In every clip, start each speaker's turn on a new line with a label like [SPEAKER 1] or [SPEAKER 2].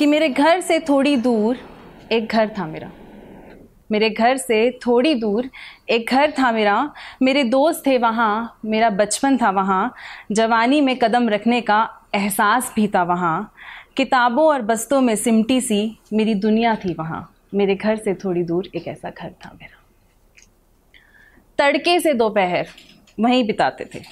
[SPEAKER 1] कि मेरे घर से थोड़ी दूर एक घर था मेरा। मेरे घर से थोड़ी दूर एक घर था मेरा। मेरे दोस्त थे वहाँ, मेरा बचपन था वहाँ। जवानी में कदम रखने का एहसास भी था वहाँ। किताबों और बस्तों में सिमटी सी मेरी दुनिया थी वहाँ। मेरे घर से थोड़ी दूर एक ऐसा घर था मेरा। तड़के से दोपहर, वहीं बिताते थे।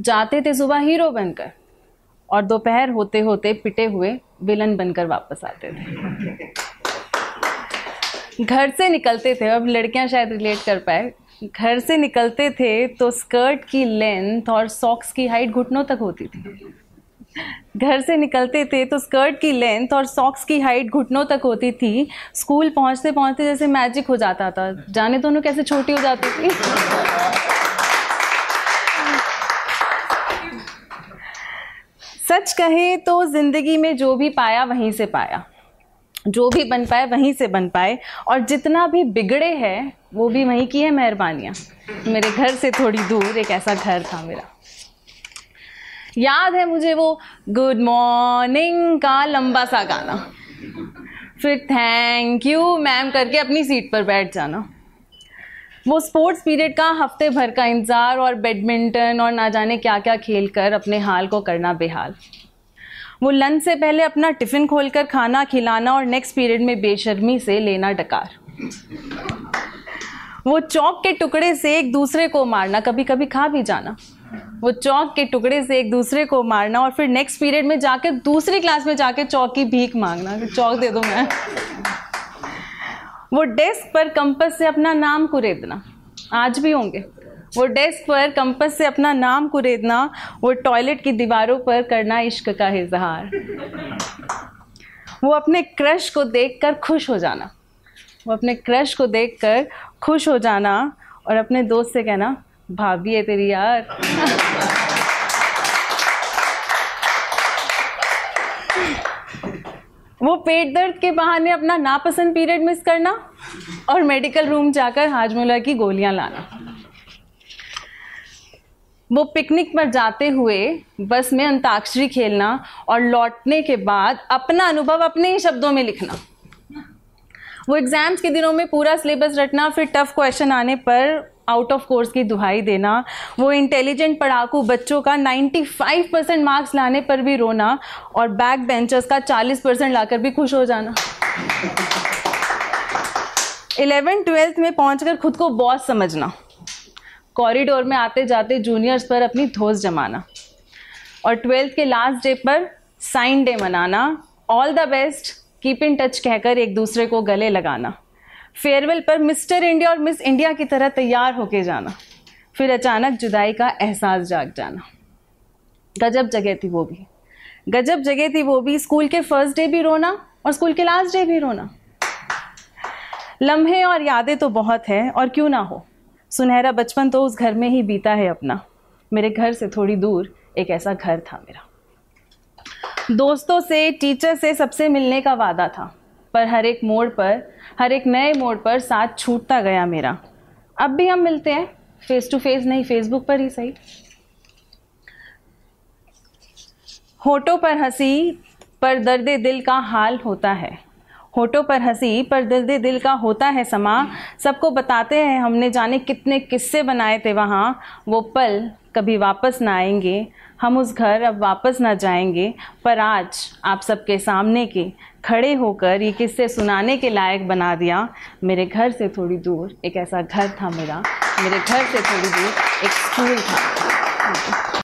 [SPEAKER 1] जाते थे सुबह हीरो बनकर। और दोपहर होते होते पिटे हुए विलन बनकर वापस आते थे। घर से निकलते थे, अब लड़कियाँ शायद रिलेट कर पाए। घर से निकलते थे तो स्कर्ट की लेंथ और सॉक्स की हाइट घुटनों तक होती थी। घर से निकलते थे तो स्कर्ट की लेंथ और सॉक्स की हाइट घुटनों तक होती थी। स्कूल पहुँचते पहुँचते जैसे मैजिक हो जाता था। जाने दोनों कैसे छोटी हो जाती थी? सच कहें तो ज़िंदगी में जो भी पाया, वहीं से पाया। जो भी बन पाए, वहीं से बन पाए। और जितना भी बिगड़े हैं, वो भी वहीं की है मेहरबानियाँ। मेरे घर से थोड़ी दूर एक ऐसा घर था मेरा। याद है मुझे वो गुड मॉर्निंग का लंबा सा गाना। फिर थैंक यू मैम करके अपनी सीट पर बैठ जाना। वो स्पोर्ट्स पीरियड का हफ़्ते भर का इंतज़ार और बैडमिंटन और ना जाने क्या क्या खेल कर अपने हाल को करना बेहाल। वो लंच से पहले अपना टिफ़िन खोलकर खाना, खिलाना और नेक्स्ट पीरियड में बेशर्मी से लेना डकार। वो चौक के टुकड़े से एक दूसरे को मारना कभी कभी खा भी जाना। वो चौक के टुकड़े से एक दूसरे को मारना और फिर नेक्स्ट पीरियड में जाकर दूसरी क्लास में जाके चौक की भीख मांगना। चौक दे दो मैं। वो डेस्क पर कंपस से अपना नाम कुरेदना। आज भी होंगे। वो डेस्क पर कंपस से अपना नाम कुरेदना, वो टॉयलेट की दीवारों पर करना इश्क का इजहार। वो अपने क्रश को देखकर खुश हो जाना। वो अपने क्रश को देखकर खुश हो जाना और अपने दोस्त से कहना, भाभी है तेरी यार। वो पेट दर्द के बहाने अपना नापसंद पीरियड मिस करना और मेडिकल रूम जाकर हाजमुला की गोलियाँ लाना। वो पिकनिक पर जाते हुए बस में अंताक्षरी खेलना और लौटने के बाद अपना अनुभव अपने ही शब्दों में लिखना। वो एग्ज़ाम्स के दिनों में पूरा सिलेबस रटना, फिर टफ क्वेश्चन आने पर आउट ऑफ़ कोर्स की दुहाई देना। वो इंटेलिजेंट पढ़ाकू बच्चों का 95 परसेंट मार्क्स लाने पर भी रोना और बैक बेंचर्स का 40 परसेंट लाकर भी खुश हो जाना। इलेवन ट्वेल्थ में पहुंचकर खुद को बॉस समझना। कॉरिडोर में आते जाते जूनियर्स पर अपनी धोस जमाना। और ट्वेल्थ के लास्ट डे पर साइन डे मनाना। All the best keep in touch कहकर एक दूसरे को गले लगाना। फेयरवेल पर मिस्टर इंडिया और मिस इंडिया की तरह तैयार होके जाना। फिर अचानक जुदाई का एहसास जाग जाना। गजब जगह थी वो भी। गजब जगह थी वो भी। स्कूल के फ़र्स्ट डे भी रोना और स्कूल के लास्ट डे भी रोना। लम्हे और यादें तो बहुत है और क्यों ना हो? सुनहरा बचपन तो उस घर में ही बीता है अपना। मेरे घर से थोड़ी दूर एक ऐसा घर था मेरा। दोस्तों से, टीचर से सबसे मिलने का वादा था। पर हर एक मोड़ पर, हर एक नए मोड़ पर साथ छूटता गया मेरा। अब भी हम मिलते हैं। फेस टू फेस नहीं फेसबुक पर ही सही। होठों पर हँसी, पर दर्द दिल का हाल होता है। होठों पर हँसी, पर दर्द दिल का होता है समा। सबको बताते हैं, हमने जाने कितने किस्से बनाए थे वहाँ। वो पल कभी वापस ना आएँगे। हम उस घर अब वापस ना जाएँगे। पर आज आप सबके सामने के, खड़े होकर ये किस्से सुनाने के लायक बना दिया। मेरे घर से थोड़ी दूर एक ऐसा घर था मेरा। मेरे घर से थोड़ी दूर एक स्कूल था।